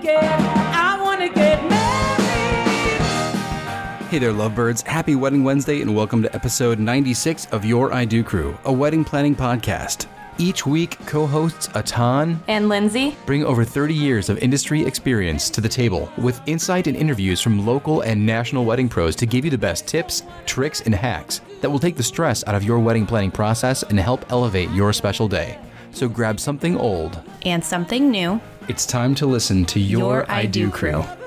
get, I wanna get married. Hey there, lovebirds. Happy Wedding Wednesday, and welcome to episode 96 of Your I Do Crew, a wedding planning podcast. Each week, co hosts Atan And Lindsay? bring over 30 years of industry experience to the table with insight and interviews from local and national wedding pros to give you the best tips, tricks, and hacks that will take the stress out of your wedding planning process and help elevate your special day. So grab something old. And something new. It's time to listen to Your, Your I, Do Do Crew. Crew.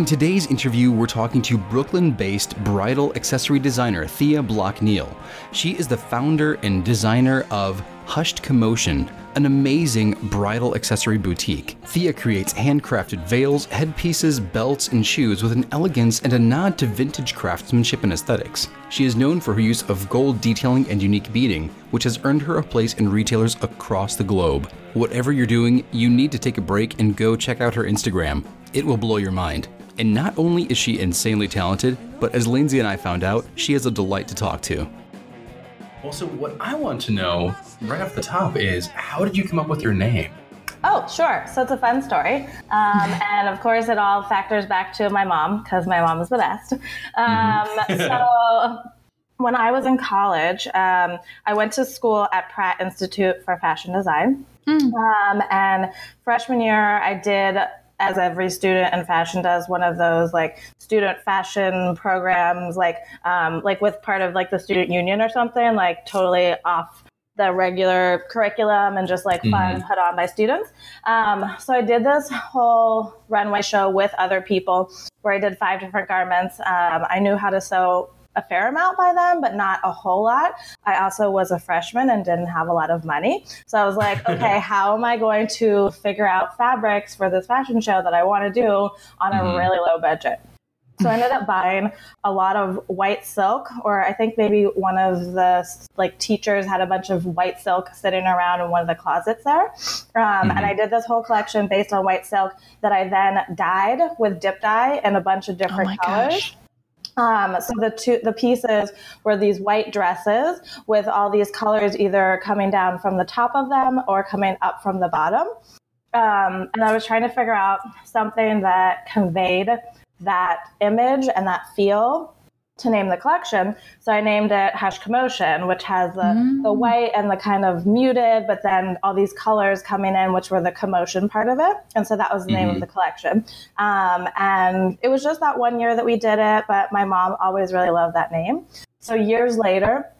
In today's interview, we're talking to Brooklyn based bridal accessory designer Thea Bloch-Neal. She is the founder and designer of Hushed Commotion, an amazing bridal accessory boutique. Thea creates handcrafted veils, headpieces, belts, and shoes with an elegance and a nod to vintage craftsmanship and aesthetics. She is known for her use of gold detailing and unique beading, which has earned her a place in retailers across the globe. Whatever you're doing, you need to take a break and go check out her Instagram. It will blow your mind. And not only is she insanely talented, but as Lindsay and I found out, she is a delight to talk to. Also, what I want to know right off the top is how did you come up with your name? Oh, sure. So it's a fun story. Um, and of course, it all factors back to my mom because my mom is the best. Um, so when I was in college, um, I went to school at Pratt Institute for Fashion Design. Um, and freshman year, I did, as every student in fashion does, one of those like student fashion programs, like um, like with part of like the student union or something, like totally off the regular curriculum and just like fun put on by students. Um, so I did this whole runway show with other people where I did five different garments. Um, I knew how to sew a fair amount by then, but not a whole lot. I also was a freshman and didn't have a lot of money. So I was like, okay, how am I going to figure out fabrics for this fashion show that I want to do on a really low budget? So I ended up buying a lot of white silk, or I think maybe one of the like teachers had a bunch of white silk sitting around in one of the closets there. Um, And I did this whole collection based on white silk that I then dyed with dip dye in a bunch of different my colors. gosh. Um, so the two the pieces were these white dresses with all these colors either coming down from the top of them or coming up from the bottom. Um, and I was trying to figure out something that conveyed that image and that feel to name the collection. So I named it Hush Commotion, which has the, the white and the kind of muted, but then all these colors coming in, which were the commotion part of it. And so that was the name of the collection. Um, and it was just that one year that we did it, but my mom always really loved that name. So years later,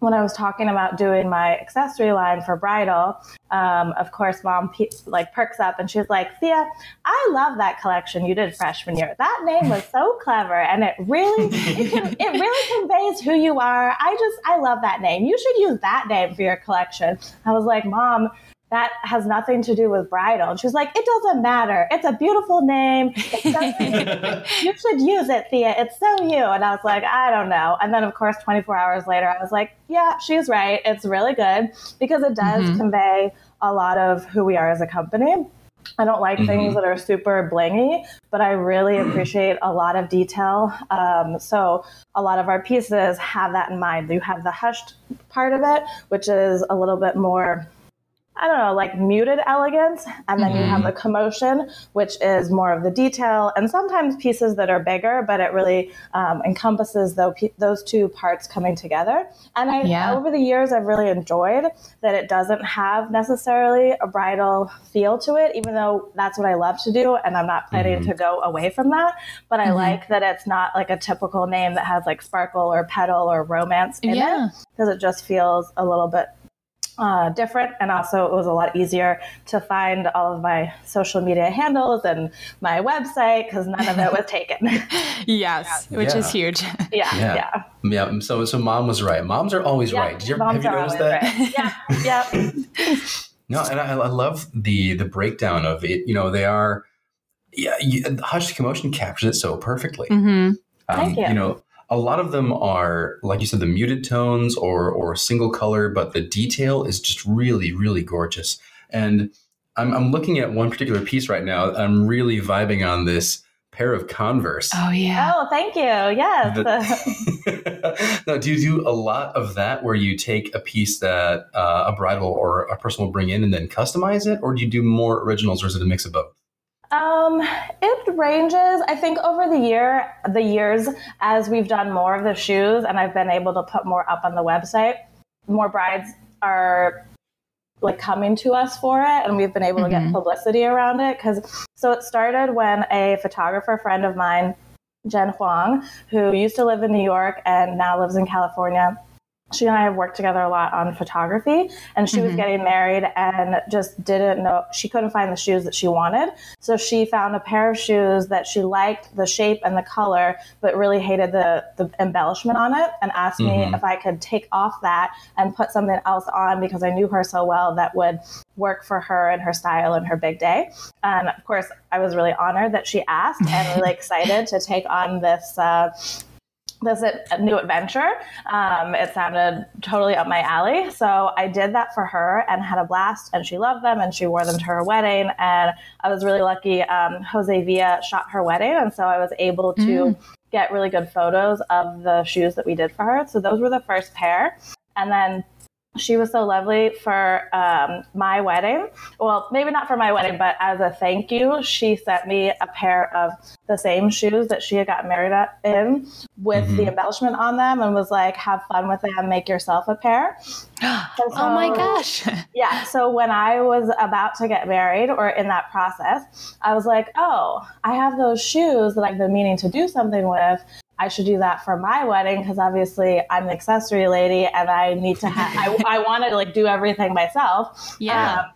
when I was talking about doing my accessory line for bridal, um, of course, mom pe- like perks up and she's like, "Thea, I love that collection you did freshman year. That name was so clever, and it really, it, can, it really conveys who you are. I just, I love that name. You should use that name for your collection." I was like, "Mom." That has nothing to do with bridal. And she was like, it doesn't matter. It's a beautiful name. It's so- you should use it, Thea. It's so you. And I was like, I don't know. And then, of course, 24 hours later, I was like, yeah, she's right. It's really good because it does mm-hmm. convey a lot of who we are as a company. I don't like mm-hmm. things that are super blingy, but I really mm-hmm. appreciate a lot of detail. Um, so a lot of our pieces have that in mind. You have the hushed part of it, which is a little bit more I don't know, like muted elegance. And then you have mm-hmm. the commotion, which is more of the detail, and sometimes pieces that are bigger, but it really um, encompasses those, those two parts coming together. And I, Yeah. over the years, I've really enjoyed that it doesn't have necessarily a bridal feel to it, even though that's what I love to do. And I'm not planning mm-hmm. to go away from that. But I mm-hmm. like that it's not like a typical name that has like sparkle or petal or romance in Yeah. it, because it just feels a little bit uh, different and also it was a lot easier to find all of my social media handles and my website because none of it was taken Yes, which is huge. yeah Yeah. yeah Yeah, so so mom was right. Moms are always Yeah, right. Did you ever, moms have you are noticed that? right. yeah yeah No, and I, I love the the breakdown of it. You know, they are. Yeah, you, Hush Commotion captures it so perfectly. hmm Thank you. You know, a lot of them are, like you said, the muted tones or or single color, but the detail is just really, really gorgeous. And I'm I'm looking at one particular piece right now. I'm really vibing on this pair of Converse. Oh yeah. Oh, thank you. Yes. The- now, do you do a lot of that where you take a piece that uh, a bridal or a person will bring in and then customize it, or do you do more originals, or is it a mix of both? Um, it ranges. I think over the year, the years, as we've done more of the shoes and I've been able to put more up on the website, more brides are like coming to us for it, and we've been able to get Mhm. publicity around it. Because so it started when a photographer friend of mine, Jen Huang, who used to live in New York and now lives in California. She and I have worked together a lot on photography, and she was Mhm. getting married and just didn't know, she couldn't find the shoes that she wanted. So she found a pair of shoes that she liked the shape and the color, but really hated the, the embellishment on it and asked me Mhm. if I could take off that and put something else on because I knew her so well that would work for her and her style and her big day. And of course, I was really honored that she asked and really excited to take on this. Uh, this a new adventure. Um, it sounded totally up my alley. So I did that for her and had a blast, and she loved them, and she wore them to her wedding. And I was really lucky. Um, Jose Villa shot her wedding, and so I was able to get really good photos of the shoes that we did for her. So those were the first pair. And then she was so lovely for um, my wedding. Well, maybe not for my wedding, but as a thank you, she sent me a pair of the same shoes that she had gotten married at- in with the Mhm. embellishment on them and was like, have fun with them, make yourself a pair. oh my gosh. Yeah. So when I was about to get married or in that process, I was like, oh, I have those shoes that I've been meaning to do something with. I should do that for my wedding because obviously I'm the accessory lady and I need to have, I, I want to like do everything myself. Yeah. Um,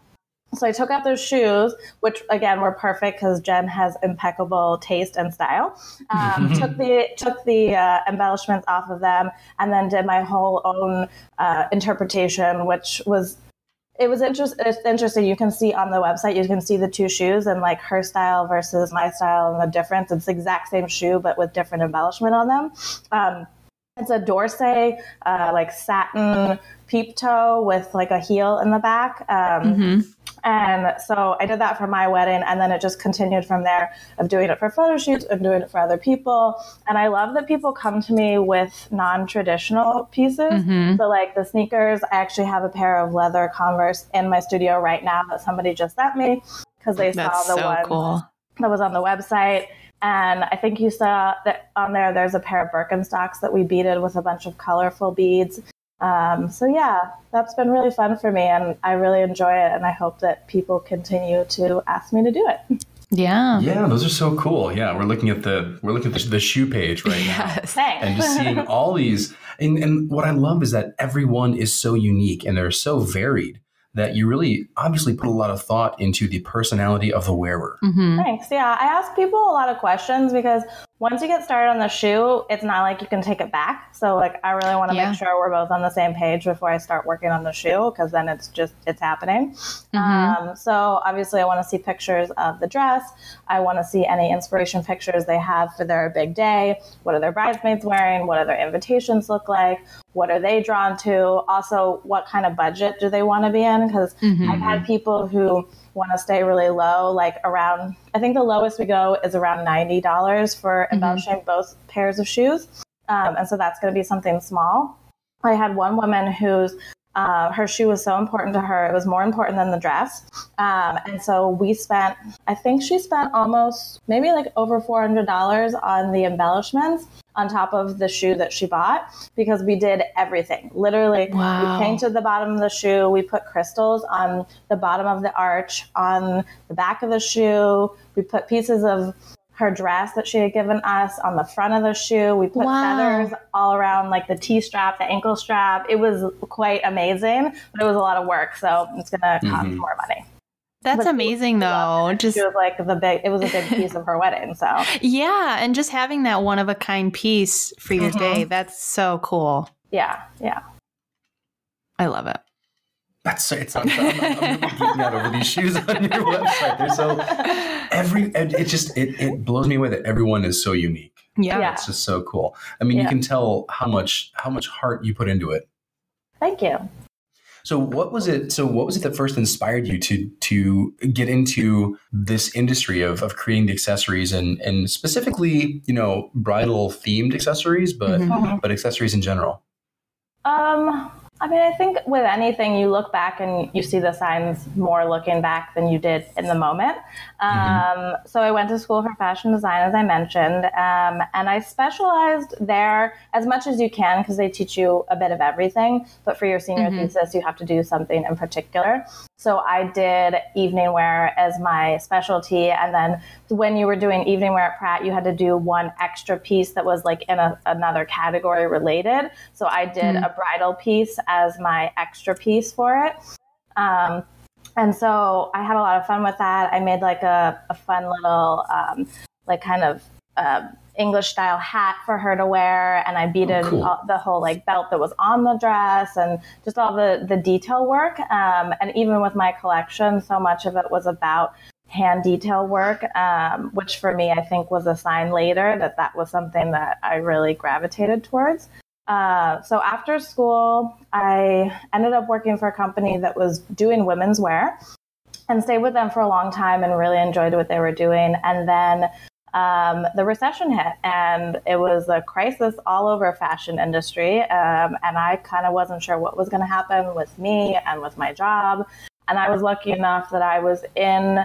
so I took out those shoes, which again were perfect because Jen has impeccable taste and style. Um, took the took the uh, embellishments off of them, and then did my whole own uh, interpretation, which was it was it's interesting. You can see on the website, you can see the two shoes and like her style versus my style and the difference. It's the exact same shoe, but with different embellishment on them. Um, it's a d'Orsay, uh, like satin peep toe with like a heel in the back. Um, Mhm. And so I did that for my wedding, and then it just continued from there of doing it for photo shoots and doing it for other people. And I love that people come to me with non-traditional pieces. Mhm. So like the sneakers, I actually have a pair of leather Converse in my studio right now that somebody just sent me because they That's saw the so one cool. that was on the website. And I think you saw that on there, there's a pair of Birkenstocks that we beaded with a bunch of colorful beads. Um, so yeah, that's been really fun for me, and I really enjoy it. And I hope that people continue to ask me to do it. Yeah. Yeah, those are so cool. Yeah, we're looking at the we're looking at the, the shoe page right now. Yes. Thanks. and just seeing all these and, and what i love is that everyone is so unique and they're so varied that you really obviously put a lot of thought into the personality of the wearer hmm Thanks. Yeah, I ask people a lot of questions because once you get started on the shoe, it's not like you can take it back. So like I really want to Yeah. make sure we're both on the same page before I start working on the shoe because then it's just it's happening. Um, so obviously I want to see pictures of the dress. I want to see any inspiration pictures they have for their big day. What are their bridesmaids wearing? What do their invitations look like? What are they drawn to? Also, what kind of budget do they want to be in? Because I've had people who want to stay really low, like around, I think the lowest we go is around $90 for embellishing both pairs of shoes. Um, and so that's going to be something small. I had one woman whose uh, her shoe was so important to her. It was more important than the dress. Um, and so we spent, I think she spent almost maybe like over $400 on the embellishments on top of the shoe that she bought because we did everything. Literally, Wow. we painted the bottom of the shoe, we put crystals on the bottom of the arch, on the back of the shoe, we put pieces of her dress that she had given us on the front of the shoe. We put Wow. feathers all around like the T strap, the ankle strap. It was quite amazing, but it was a lot of work. So it's going to cost Mhm. more money. That's But amazing though. Just She was like the big, it was a big piece of her wedding. So yeah, and just having that one of a kind piece for your Mhm. day, that's so cool. yeah, yeah. I love it. that's so it's I'm, I'm, I'm really geeking out over these shoes on your website they're so every it just it, it blows me away that everyone is so unique Yeah. Yeah. it's just so cool i mean you can tell how much how much heart you put into it Thank you. So what was it? So what was it that first inspired you to to get into this industry of, of creating the accessories and and specifically, you know, bridal themed accessories, but Mhm. but accessories in general? Um, I mean, I think with anything, you look back and you see the signs more looking back than you did in the moment. Um, So I went to school for fashion design, as I mentioned, um, and I specialized there as much as you can because they teach you a bit of everything. But for your senior Mhm. thesis, you have to do something in particular. So I did evening wear as my specialty, and then when you were doing evening wear at Pratt, you had to do one extra piece that was like in a, another category related. So I did Mm. a bridal piece as my extra piece for it. Um, and so I had a lot of fun with that. I made like a, a fun little, um, like kind of uh, English style hat for her to wear, and I beaded cool. all, the whole like belt that was on the dress, and just all the the detail work. Um, and even with my collection, so much of it was about hand detail work, um, which for me I think was a sign later that that was something that I really gravitated towards. Uh, so after school, I ended up working for a company that was doing women's wear and stayed with them for a long time and really enjoyed what they were doing. And then um, the recession hit and it was a crisis all over fashion industry. Um, and I kind of wasn't sure what was going to happen with me and with my job. And I was lucky enough that I was in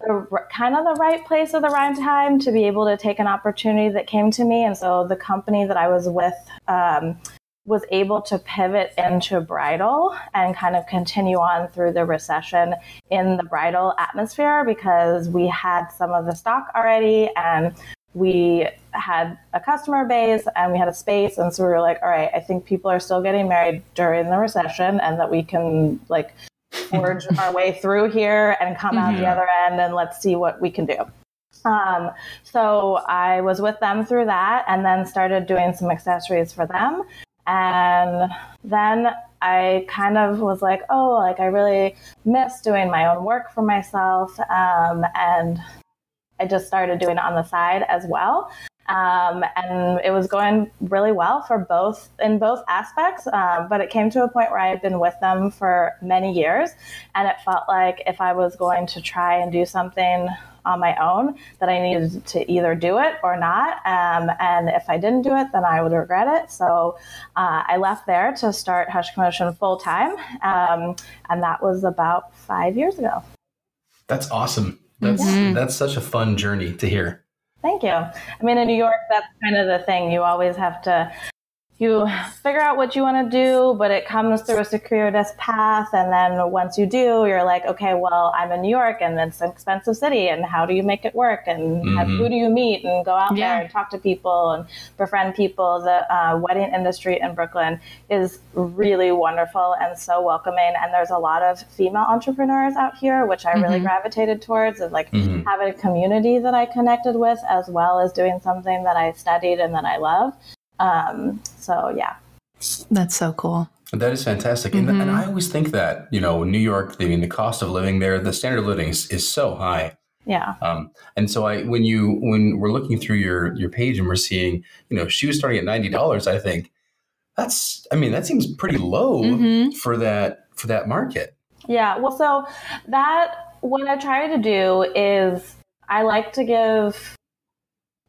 the kind of the right place at the right time to be able to take an opportunity that came to me. And so the company that I was with um, was able to pivot into bridal and kind of continue on through the recession in the bridal atmosphere because we had some of the stock already and we had a customer base and we had a space and so we were like all right i think people are still getting married during the recession and that we can like forge our way through here and come out the Mhm. other end and let's see what we can do um, so i was with them through that and then started doing some accessories for them and then I kind of was like, oh, like I really miss doing my own work for myself. Um, and I just started doing it on the side as well. Um, and it was going really well for both in both aspects. Um, but it came to a point where I had been with them for many years, and it felt like if I was going to try and do something on my own, that I needed to either do it or not. Um, and if I didn't do it, then I would regret it. So uh, I left there to start Hush Commotion full time, um, and that was about five years ago. That's awesome. That's Mhm. that's such a fun journey to hear. Thank you. I mean, in New York, that's kind of the thing. You always have to you figure out what you want to do, but it comes through a circuitous path. And then once you do, you're like, okay, well, I'm in New York and it's an expensive city. And how do you make it work? And how- Mhm. who do you meet and go out Yeah. there and talk to people and befriend people? The uh, wedding industry in Brooklyn is really wonderful and so welcoming. And there's a lot of female entrepreneurs out here, which I really Mhm. gravitated towards. and like Mhm. having a community that I connected with, as well as doing something that I studied and that I love. Um, so yeah, That's so cool. That is fantastic, and, Mhm. and I always think that you know New York. I mean, the cost of living there, the standard of living is, is so high. yeah, Um, and so I, when you, when we're looking through your, your page and we're seeing, you know, shoes starting at $90, I think that's, I mean, that seems pretty low Mhm. for that, for that market. yeah. Well, so that what I try to do is I like to give,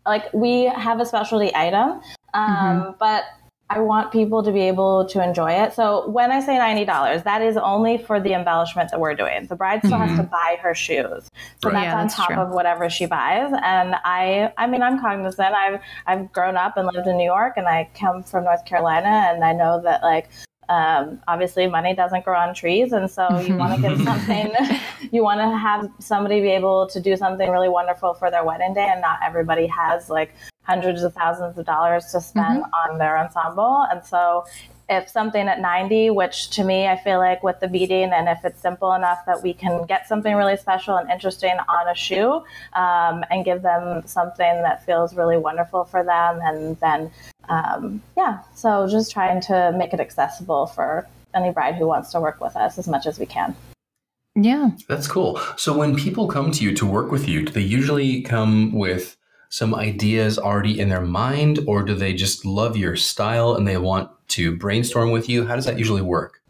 like we have a specialty item, um, but I want people to be able to enjoy it. So when I say ninety dollars, that is only for the embellishment that we're doing. The bride still has to buy her shoes, so Right. that's Yeah, on that's top true. of whatever she buys. And I, I mean, I'm cognizant. I've I've grown up and lived in New York, and I come from North Carolina, and I know that like. Um, obviously, money doesn't grow on trees, and so you want to give something. you want to have somebody be able to do something really wonderful for their wedding day, and not everybody has like hundreds of thousands of dollars to spend on their ensemble. And so, if something at 90, which to me, I feel like with the beading, and if it's simple enough that we can get something really special and interesting on a shoe um, and give them something that feels really wonderful for them, and then, um, yeah, so just trying to make it accessible for any bride who wants to work with us as much as we can. Yeah. That's cool. So when people come to you to work with you, do they usually come with some ideas already in their mind, or do they just love your style and they want to brainstorm with you? How does that usually work?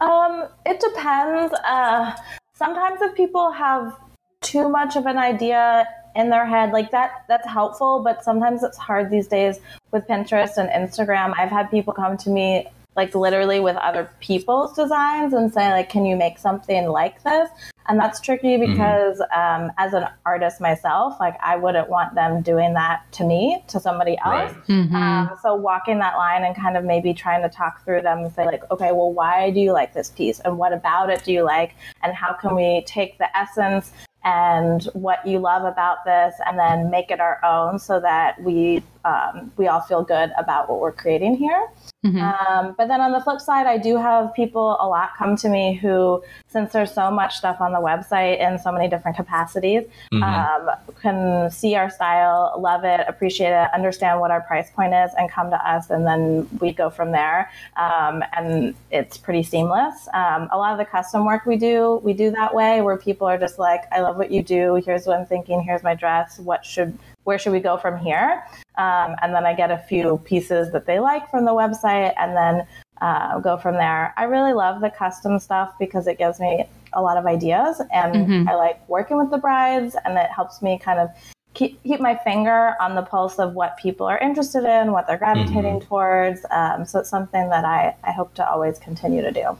Um, it depends. Uh, sometimes if people have too much of an idea in their head, like that, that's helpful. But sometimes it's hard these days with Pinterest and Instagram. I've had people come to me like literally with other people's designs and say like can you make something like this and that's tricky mm-hmm. because mm-hmm. um, as an artist myself like i wouldn't want them doing that to me to somebody else right. mm-hmm. um, so walking that line and kind of maybe trying to talk through them and say like okay well why do you like this piece and what about it do you like and how can we take the essence and what you love about this and then make it our own so that we um, we all feel good about what we're creating here Mm-hmm. Um, but then on the flip side, I do have people a lot come to me who, since there's so much stuff on the website in so many different capacities, mm-hmm. um, can see our style, love it, appreciate it, understand what our price point is, and come to us, and then we go from there. Um, and it's pretty seamless. Um, a lot of the custom work we do, we do that way, where people are just like, "I love what you do. Here's what I'm thinking. Here's my dress. What should where should we go from here? Um, and then I get a few pieces that they like from the website and then uh, go from there. I really love the custom stuff because it gives me a lot of ideas and mm-hmm. I like working with the brides and it helps me kind of keep, keep my finger on the pulse of what people are interested in, what they're gravitating mm-hmm. towards. Um, so it's something that I, I hope to always continue to do.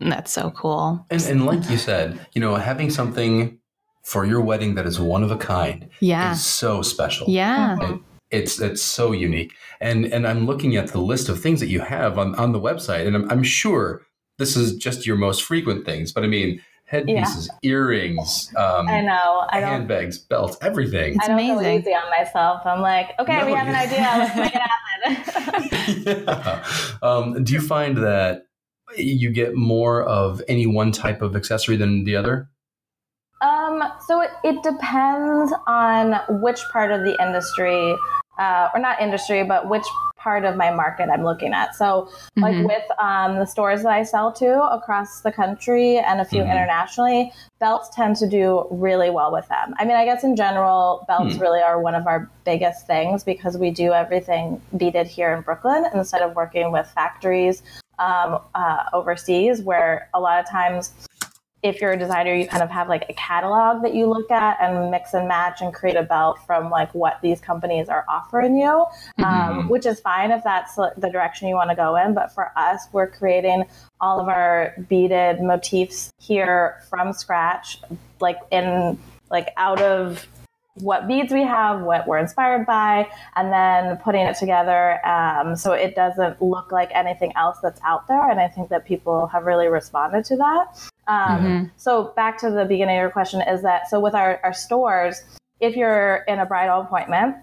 That's so cool. And, and like you said, you know, having something for your wedding that is one of a kind yeah. is so special. Yeah. And it's it's so unique. And and I'm looking at the list of things that you have on, on the website, and I'm, I'm sure this is just your most frequent things, but I mean headpieces, yeah. earrings, um, I know, I handbags, belts, everything. It's I don't amazing. feel easy on myself. I'm like, okay, no, we have an idea. Let's make it happen. yeah. Um, do you find that you get more of any one type of accessory than the other? Um, so it, it depends on which part of the industry, uh, or not industry, but which part of my market I'm looking at. So, mm-hmm. like with um, the stores that I sell to across the country and a few mm-hmm. internationally, belts tend to do really well with them. I mean, I guess in general, belts mm. really are one of our biggest things because we do everything beaded here in Brooklyn instead of working with factories um, uh, overseas, where a lot of times if you're a designer, you kind of have like a catalog that you look at and mix and match and create a belt from like what these companies are offering you, um, mm-hmm. which is fine if that's the direction you want to go in. But for us, we're creating all of our beaded motifs here from scratch, like in like out of what beads we have, what we're inspired by, and then putting it together um, so it doesn't look like anything else that's out there. And I think that people have really responded to that. Um, mm-hmm. So back to the beginning of your question is that so with our, our stores, if you're in a bridal appointment,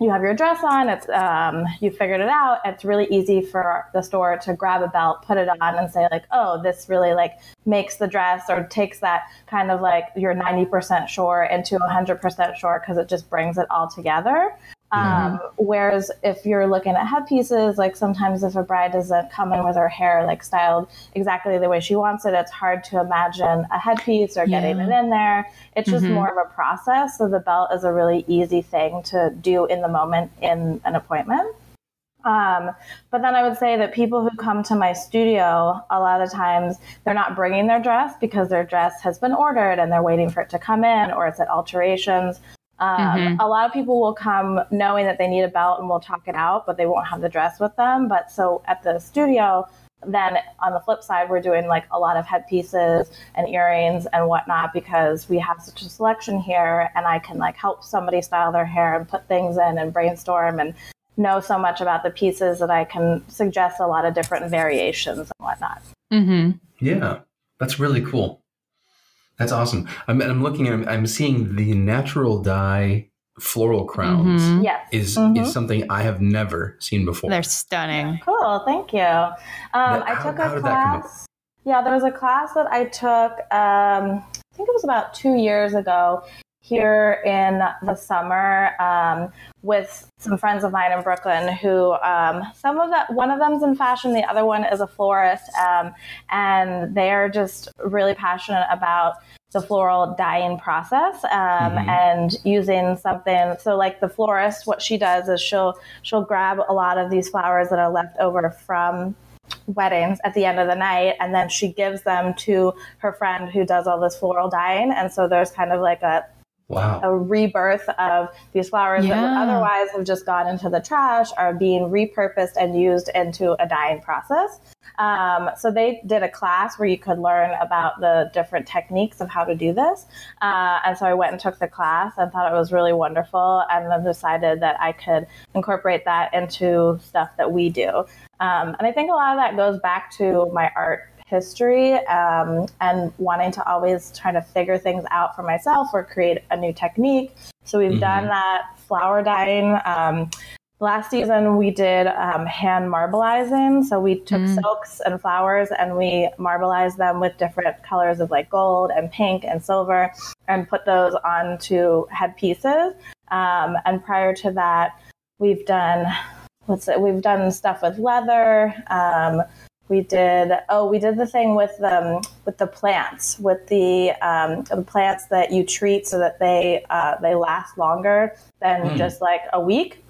you have your dress on, it's um, you figured it out. It's really easy for the store to grab a belt, put it on, and say like, "Oh, this really like makes the dress or takes that kind of like you're 90% sure into 100% sure because it just brings it all together." Um, whereas if you're looking at headpieces, like sometimes if a bride doesn't come in with her hair like styled exactly the way she wants it, it's hard to imagine a headpiece or getting yeah. it in there. It's just mm-hmm. more of a process. So the belt is a really easy thing to do in the moment in an appointment. Um, but then I would say that people who come to my studio, a lot of times they're not bringing their dress because their dress has been ordered and they're waiting for it to come in or it's at alterations. Um, mm-hmm. A lot of people will come knowing that they need a belt and we'll talk it out, but they won't have the dress with them. But so at the studio, then on the flip side, we're doing like a lot of headpieces and earrings and whatnot because we have such a selection here, and I can like help somebody style their hair and put things in and brainstorm and know so much about the pieces that I can suggest a lot of different variations and whatnot. Mm-hmm. Yeah, that's really cool. That's awesome. I'm, I'm looking. I'm, I'm seeing the natural dye floral crowns. Mm-hmm. Yes, is mm-hmm. is something I have never seen before. They're stunning. Cool. Thank you. Um, I took a class. Yeah, there was a class that I took. Um, I think it was about two years ago here in the summer um, with some friends of mine in Brooklyn who um, some of that one of them's in fashion, the other one is a florist, um, and they are just really passionate about the floral dyeing process um, mm-hmm. and using something. So, like the florist, what she does is she'll she'll grab a lot of these flowers that are left over from weddings at the end of the night, and then she gives them to her friend who does all this floral dyeing. And so there's kind of like a Wow. a rebirth of these flowers that would otherwise have just gone into the trash are being repurposed and used into a dyeing process. Um, so they did a class where you could learn about the different techniques of how to do this. Uh, and so I went and took the class and thought it was really wonderful and then decided that I could incorporate that into stuff that we do. Um, and I think a lot of that goes back to my art history um, and wanting to always try to figure things out for myself or create a new technique. So we've done that flower dyeing. Um, last season we did um, hand marbleizing. So we took silks and flowers and we marbleized them with different colors of like gold and pink and silver and put those onto headpieces. Um, and prior to that, we've done what's it? We've done stuff with leather. Um, we did oh we did the thing with the with the plants with the um, the plants that you treat so that they uh, they last longer than just like a week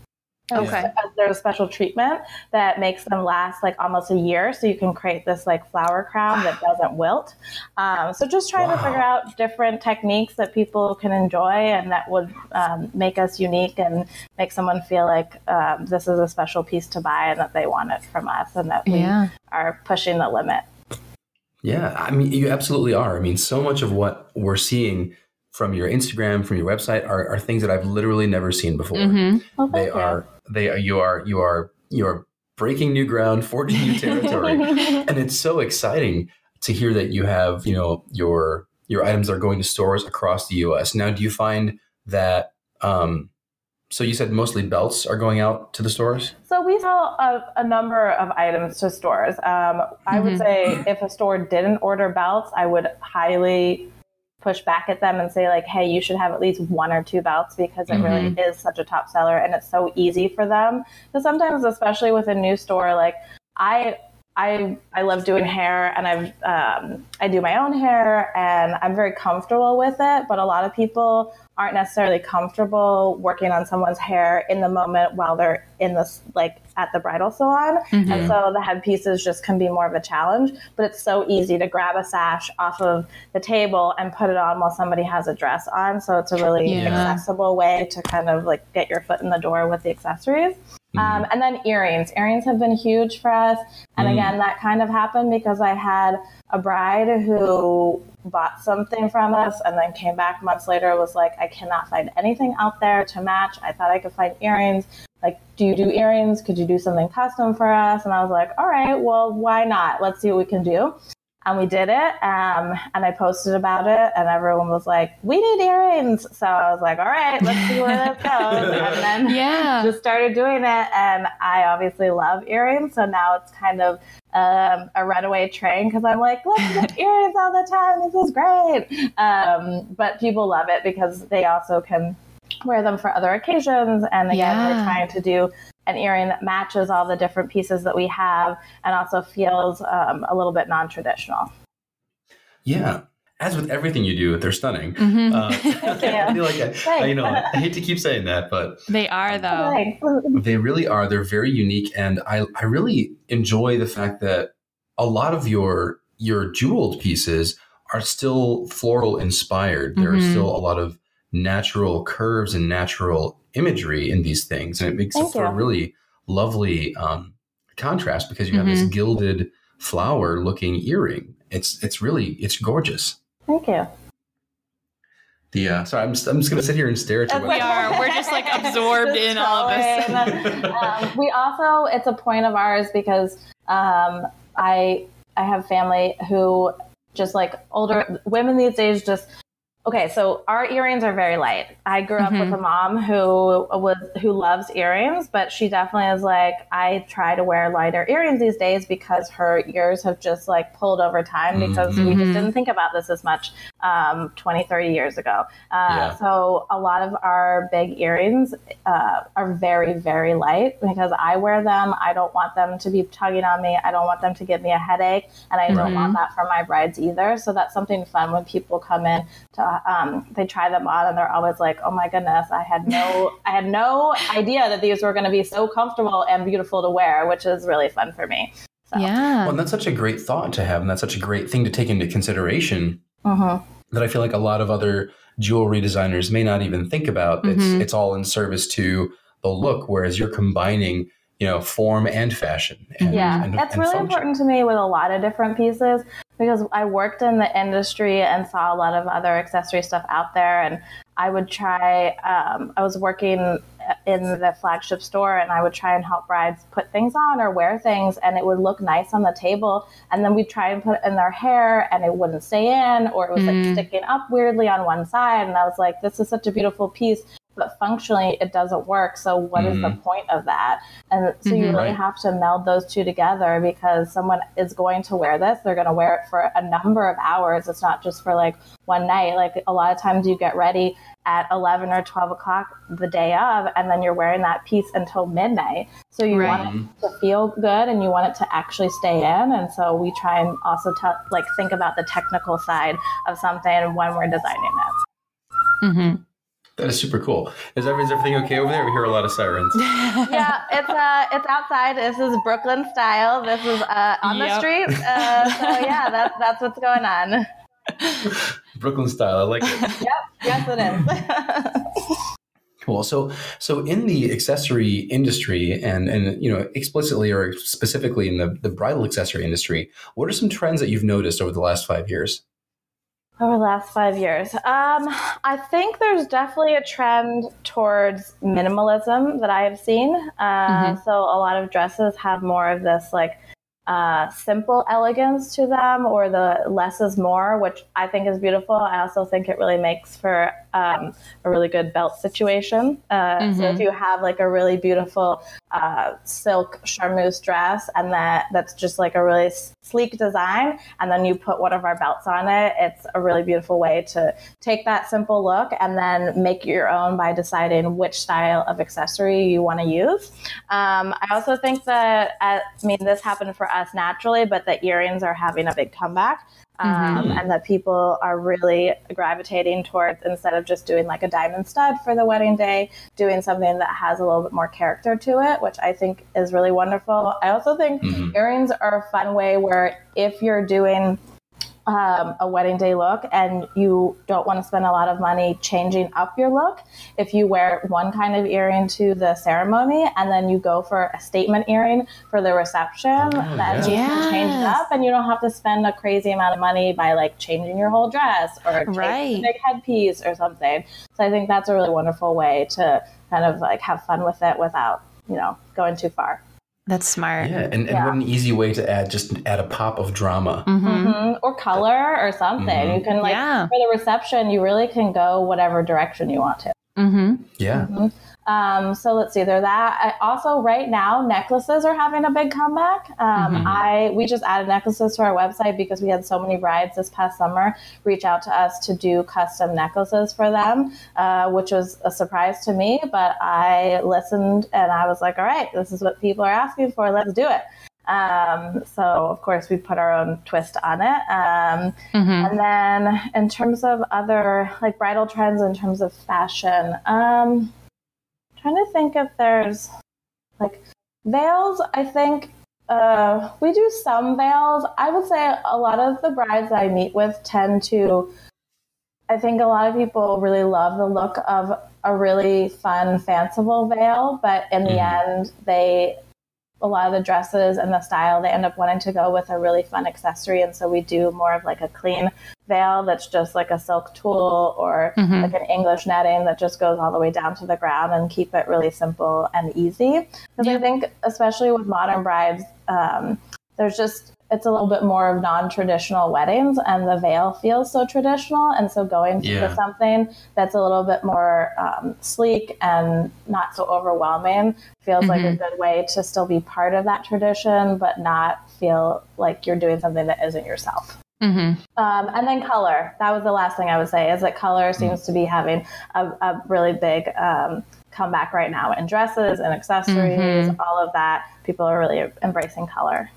Okay. There's a special treatment that makes them last like almost a year so you can create this like flower crown that doesn't wilt um, so just trying to figure out different techniques that people can enjoy and that would um, make us unique and make someone feel like um, this is a special piece to buy and that they want it from us and that we Yeah. are pushing the limit Yeah, I mean, you absolutely are. I mean, so much of what we're seeing from your Instagram, from your website, are, are things that I've literally never seen before. Mhm. well, They you. are, they are, you are, you are, you are breaking new ground, forging new territory, and it's so exciting to hear that you have, you know, your your items are going to stores across the U.S. Now, do you find that? Um, so you said mostly belts are going out to the stores. So we sell a, a number of items to stores. Um, I would say if a store didn't order belts, I would highly push back at them and say like, "Hey, you should have at least one or two belts because it really mm-hmm. is such a top seller and it's so easy for them." Because sometimes, especially with a new store, like I. I, I love doing hair and I've um, I do my own hair and I'm very comfortable with it. But a lot of people aren't necessarily comfortable working on someone's hair in the moment while they're in this like at the bridal salon. And so the headpieces just can be more of a challenge. But it's so easy to grab a sash off of the table and put it on while somebody has a dress on. So it's a really Yeah. accessible way to kind of like get your foot in the door with the accessories. Um, and then earrings. Earrings have been huge for us. And again, that kind of happened because I had a bride who bought something from us and then came back months later was like, I cannot find anything out there to match. I thought I could find earrings. Like, do you do earrings? Could you do something custom for us? And I was like, all right, well, why not? Let's see what we can do and we did it um, and i posted about it and everyone was like we need earrings. So i was like all right let's see where this goes. And then Yeah. just started doing it and i obviously love earrings so now it's kind of um, a runaway train because i'm like let's get earrings all the time. This is great. Um, but people love it because they also can wear them for other occasions and again we're trying to do an earring that matches all the different pieces that we have and also feels um, a little bit non-traditional Yeah. As with everything you do, they're stunning. Mhm. Uh, I like I, you know, I hate to keep saying that, but They are though. They really are. They're very unique, and I I really enjoy the fact that a lot of your your jeweled pieces are still floral inspired. There are Mhm. still a lot of natural curves and natural imagery in these things, and it makes Thank it for a really lovely um, contrast because you have this gilded flower looking earring. It's it's really it's gorgeous. Thank you. The uh, sorry, I'm just, I'm just gonna sit here and stare at your We are. We're just, like, absorbed in all of this. Scrolling. um, we also, it's a point of ours because um, I I have family who just like older women these days just okay so our earrings are very light. I grew up with mm-hmm. a mom who was who loves earrings but she definitely is like i try to wear lighter earrings these days because her ears have just like pulled over time because we just mm-hmm. didn't think about this as much um, 20 30 years ago uh, Yeah. so a lot of our big earrings uh, are very very light because i wear them i don't want them to be tugging on me i don't want them to give me a headache and i don't want that for my brides either so that's something fun when people come in to um, they try them on and they're always like oh my goodness i had no i had no idea that these were going to be so comfortable and beautiful to wear which is really fun for me Yeah. Well, and that's such a great thought to have, and that's such a great thing to take into consideration. Mhm. That I feel like a lot of other jewelry designers may not even think about. It's Mhm. it's all in service to the look, whereas you're combining, you know, form and fashion. And, Yeah, and, it's and really function. important to me with a lot of different pieces because I worked in the industry and saw a lot of other accessory stuff out there. And I would try, um, I was working in the flagship store and I would try and help brides put things on or wear things and it would look nice on the table. And then we'd try and put it in their hair and it wouldn't stay in or it was like Mm. sticking up weirdly on one side. And I was like, this is such a beautiful piece. But functionally, it doesn't work. So, what is the point of that? And so, you Mhm. really Right. have to meld those two together because someone is going to wear this. They're going to wear it for a number of hours. It's not just for like one night. Like a lot of times you get ready at 11 or 12 o'clock the day of, and then you're wearing that piece until midnight. So you Right. want it to feel good and you want it to actually stay in. And so we try and also tell, like think about the technical side of something when we're designing it. Mm-hmm. That is super cool. Is, every, is everything okay over there? We hear a lot of sirens. yeah, it's uh, it's outside. This is Brooklyn style. This is uh, on the street. Uh, so yeah, that's that's what's going on. Brooklyn style. I like it. Yep. Yes, it is. Cool. So, so in the accessory industry, and and you know explicitly or specifically in the the bridal accessory industry, what are some trends that you've noticed over the last five years? Over the last five years, um, I think there's definitely a trend towards minimalism that I have seen. Uh, So a lot of dresses have more of this like uh, simple elegance to them, or the less is more, which I think is beautiful. I also think it really makes for um, a really good belt situation. Uh, So if you have like a really beautiful uh, silk charmeuse dress, and that that's just like a really sleek design, and then you put one of our belts on it, it's a really beautiful way to take that simple look and then make your own by deciding which style of accessory you want to use. Um, I also think that, uh, I mean, this happened for us naturally, but the earrings are having a big comeback. Um, And that people are really gravitating towards instead of just doing like a diamond stud for the wedding day, doing something that has a little bit more character to it, which I think is really wonderful. I also think earrings are a fun way where if you're doing um, a wedding day look and you don't want to spend a lot of money changing up your look, if you wear one kind of earring to the ceremony and then you go for a statement earring for the reception, then you can change it up and you don't have to spend a crazy amount of money by like changing your whole dress or Right. a big headpiece or something. So I think that's a really wonderful way to kind of like have fun with it without, you know, going too far. That's smart. Yeah, and, and Yeah. what an easy way to add just add a pop of drama. hmm Mhm. Or color or something. Mhm. You can like Yeah. for the reception, you really can go whatever direction you want to. hmm Yeah. Um, so let's see, there that. I, also, right now, necklaces are having a big comeback. Um, Mhm. I we just added necklaces to our website because we had so many brides this past summer reach out to us to do custom necklaces for them, uh, which was a surprise to me. But I listened and I was like, all right, this is what people are asking for. Let's do it. Um, so of course we put our own twist on it. Um, hmm and then in terms of other like bridal trends in terms of fashion, um trying to think if there's like veils, I think uh we do some veils. I would say a lot of the brides I meet with tend to I think a lot of people really love the look of a really fun, fanciful veil, but in the Mhm. end, they a lot of the dresses and the style they end up wanting to go with a really fun accessory, and so we do more of like a clean veil that's just like a silk tulle or Mhm. like an English netting that just goes all the way down to the ground and keep it really simple and easy. Because I think, especially with modern brides, um, there's just it's a little bit more of non-traditional weddings and the veil feels so traditional and so going Yeah. to something that's a little bit more um, sleek and not so overwhelming feels like a good way to still be part of that tradition but not feel like you're doing something that isn't yourself hmm um, and then color. That was the last thing I would say is that color seems to be having a, a really big um, comeback right now in dresses and accessories, all of that. People are really embracing color.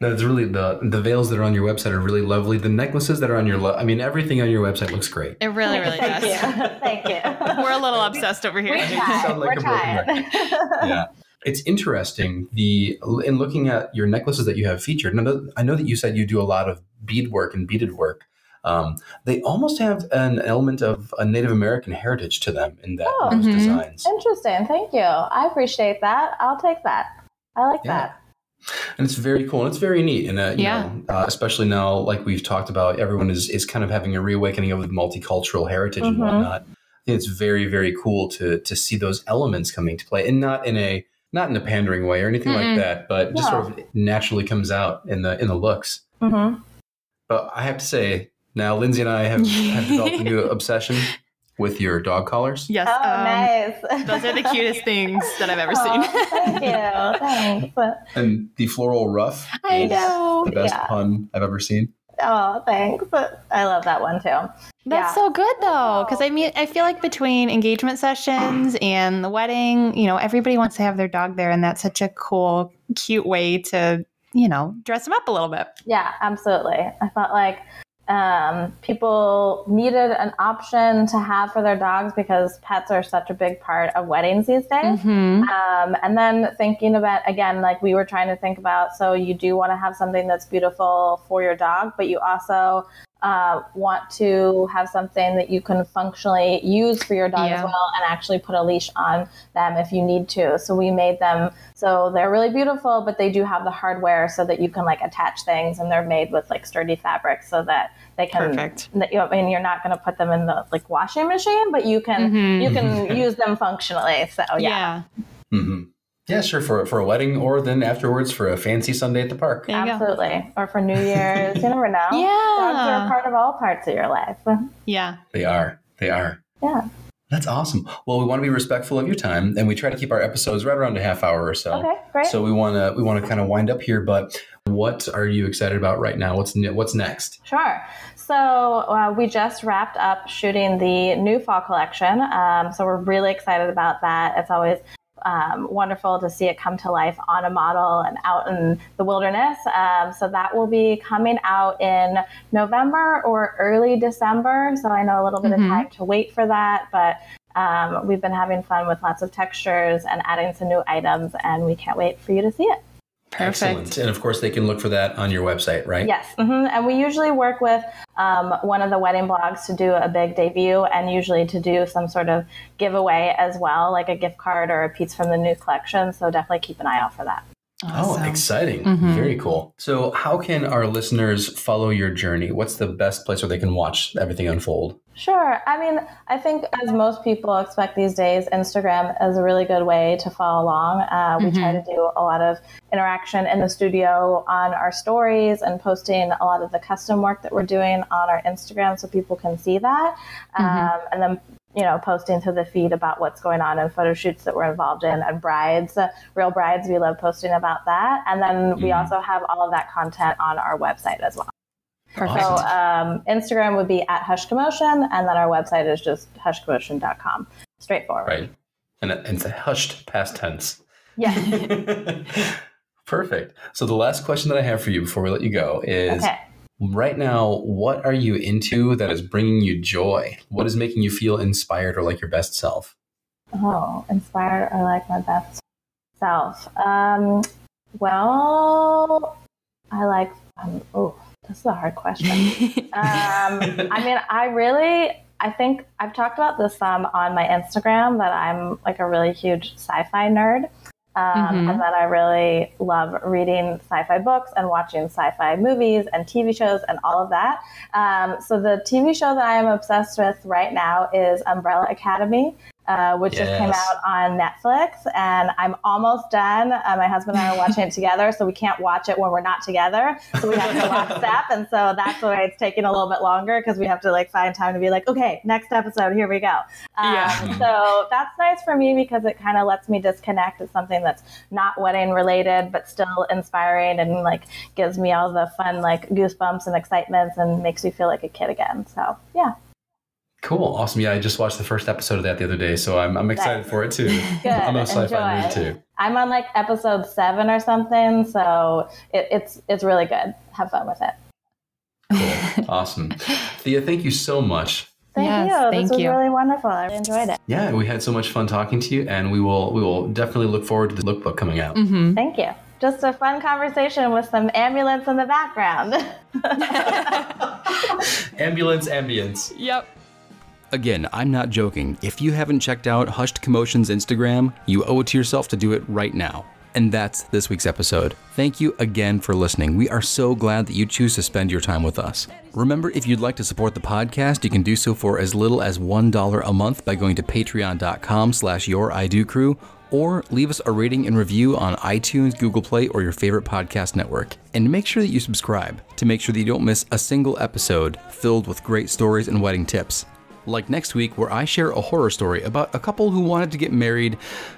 No, it's really the the veils that are on your website are really lovely. The necklaces that are on your, lo- I mean, everything on your website looks great. It really, really Thank does. you. Thank you. We're a little obsessed over here. We're You sound like We're a broken trying. Yeah. it's interesting the in looking at your necklaces that you have featured. and I know, that you said you do a lot of beadwork and beaded work. Um, they almost have an element of a Native American heritage to them in that Oh. those Mhm. designs. Interesting. Thank you. I appreciate that. I'll take that. I like Yeah. that. And it's very cool and it's very neat and uh, you Yeah. know uh, especially now like we've talked about everyone is is kind of having a reawakening of the multicultural heritage and Mhm. whatnot I think it's very very cool to to see those elements coming to play and not in a not in a pandering way or anything Mm-mm. like that but just sort of naturally comes out in the in the looks hmm but i have to say now lindsay and i have, have developed a new obsession with your dog collars Yes. Oh, um, nice. Those are the cutest things that I've ever Oh, seen. thank you. Thanks. and the floral ruff I is know. the best Yeah. pun i've ever seen Oh, thanks. I love that one too. That's Yeah. so good though, because I mean, I feel like between engagement sessions and the wedding, you know, everybody wants to have their dog there, and that's such a cool, cute way to, you know, dress them up a little bit. Yeah, absolutely. I felt like um, people needed an option to have for their dogs because pets are such a big part of weddings these days. Mm-hmm. Um, and then thinking about again, like we were trying to think about, so you do want to have something that's beautiful for your dog, but you also uh, want to have something that you can functionally use for your dog Yeah. as well and actually put a leash on them if you need to. So we made them so they're really beautiful, but they do have the hardware so that you can like attach things and they're made with like sturdy fabric so that they can Perfect. that you, I mean, you're not going to put them in the like washing machine, but you can Mhm. you can use them functionally. So yeah. yeah. hmm Yeah, sure. For for a wedding, or then afterwards for a fancy Sunday at the park. There go. Absolutely. Or for New Year's. You never know. Yeah. Dogs are a part of all parts of your life. Yeah. They are. They are. Yeah. That's awesome. Well, we want to be respectful of your time, and we try to keep our episodes right around a half hour or so. Okay, great. So we want to we want to kind of wind up here. But what are you excited about right now? What's ne- what's next? Sure. So uh, we just wrapped up shooting the new fall collection. Um, so we're really excited about that. It's always um, wonderful to see it come to life on a model and out in the wilderness. Um, so that will be coming out in November or early December. So I know a little bit Mhm. of time to wait for that, but um, we've been having fun with lots of textures and adding some new items, and we can't wait for you to see it. Perfect. Excellent. And of course, they can look for that on your website, right? Yes, hmm and we usually work with um, one of the wedding blogs to do a big debut, and usually to do some sort of giveaway as well, like a gift card or a piece from the new collection. So definitely keep an eye out for that. Oh, Awesome. exciting. Mhm. Very cool. So, how can our listeners follow your journey? What's the best place where they can watch everything unfold? Sure. I mean, I think as most people expect these days, Instagram is a really good way to follow along. Uh, we try to do a lot of interaction in the studio on our stories and posting a lot of the custom work that we're doing on our Instagram so people can see that. Um, and then you know, posting to the feed about what's going on in photo shoots that we're involved in and brides, uh, real brides, we love posting about that. And then we Mhm. also have all of that content on our website as well. Perfect. So um, Instagram would be at Hushed Commotion, and then our website is just hushedcommotion.com. Straightforward. Right. And it's a hushed past tense. Yeah. Perfect. So, the last question that I have for you before we let you go is Okay. Right now, what are you into that is bringing you joy? What is making you feel inspired or like your best self? Oh, inspired or like my best self. Um, well, I like. Um, oh, this is a hard question. um, I mean, I really, I think I've talked about this some on my Instagram that I'm like a really huge sci-fi nerd. Um, Mhm. And that I really love reading sci fi books and watching sci fi movies and TV shows and all of that. Um, so, the TV show that I am obsessed with right now is Umbrella Academy. Uh, which just came out on Netflix, and I'm almost done. Uh, my husband and I are watching it together, so we can't watch it when we're not together. So we have to lockstep, and so that's why it's taking a little bit longer because we have to like find time to be like, okay, next episode, here we go. Um, Yeah. So that's nice for me because it kind of lets me disconnect. It's something that's not wedding related, but still inspiring and like gives me all the fun like goosebumps and excitements and makes me feel like a kid again. So yeah, Cool. Awesome. Yeah, I just watched the first episode of that the other day, so I'm, I'm excited Nice. for it too. good. I'm a sci-fi Enjoy. nerd too. I'm on like episode seven or something, so it, it's it's really good. Have fun with it. Cool. awesome. Thea, thank you so much Thank Yes, you. thank this was you. really wonderful. I really enjoyed it. Yeah, we had so much fun talking to you, and we will we will definitely look forward to the lookbook coming out. Mm-hmm. Thank you. Just a fun conversation with some ambulance in the background. Ambulance, ambience. Yep. Again, I'm not joking. If you haven't checked out Hushed Commotion's Instagram, you owe it to yourself to do it right now. And that's this week's episode. Thank you again for listening. We are so glad that you choose to spend your time with us. Remember, if you'd like to support the podcast, you can do so for as little as $1 a month by going to patreon.com slash your crew or leave us a rating and review on iTunes, Google Play, or your favorite podcast network. And make sure that you subscribe to make sure that you don't miss a single episode filled with great stories and wedding tips. Like next week, where I share a horror story about a couple who wanted to get married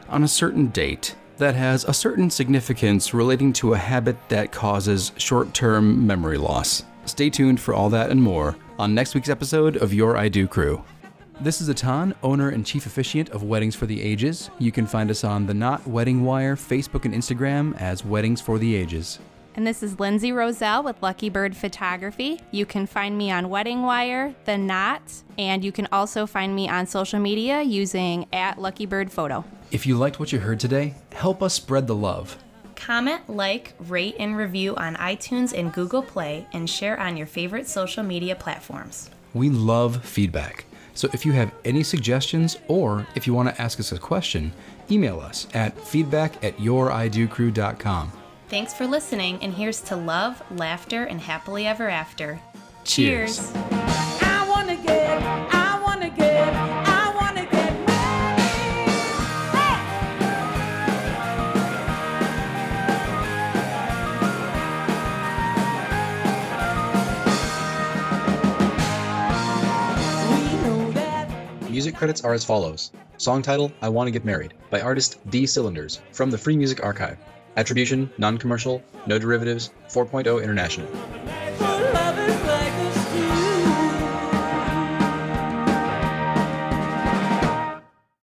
on a certain date that has a certain significance relating to a habit that causes short term memory loss. Stay tuned for all that and more on next week's episode of Your I Do Crew. This is Atan, owner and chief officiant of Weddings for the Ages. You can find us on the Knot Wedding Wire, Facebook, and Instagram as Weddings for the Ages. And this is Lindsay Roselle with Lucky Bird Photography. You can find me on Wedding Wire, The Knot, and you can also find me on social media using at Lucky Bird Photo. If you liked what you heard today, help us spread the love. Comment, like, rate, and review on iTunes and Google Play, and share on your favorite social media platforms. We love feedback. So if you have any suggestions or if you want to ask us a question, email us at feedback at youridocrew.com. Thanks for listening, and here's to love, laughter, and happily ever after. Cheers. Cheers. I wanna get, I wanna get, I wanna get married. Hey! We know that Music credits are as follows Song title I Want to Get Married by artist D Cylinders from the Free Music Archive. Attribution, non commercial, no derivatives, 4.0 International.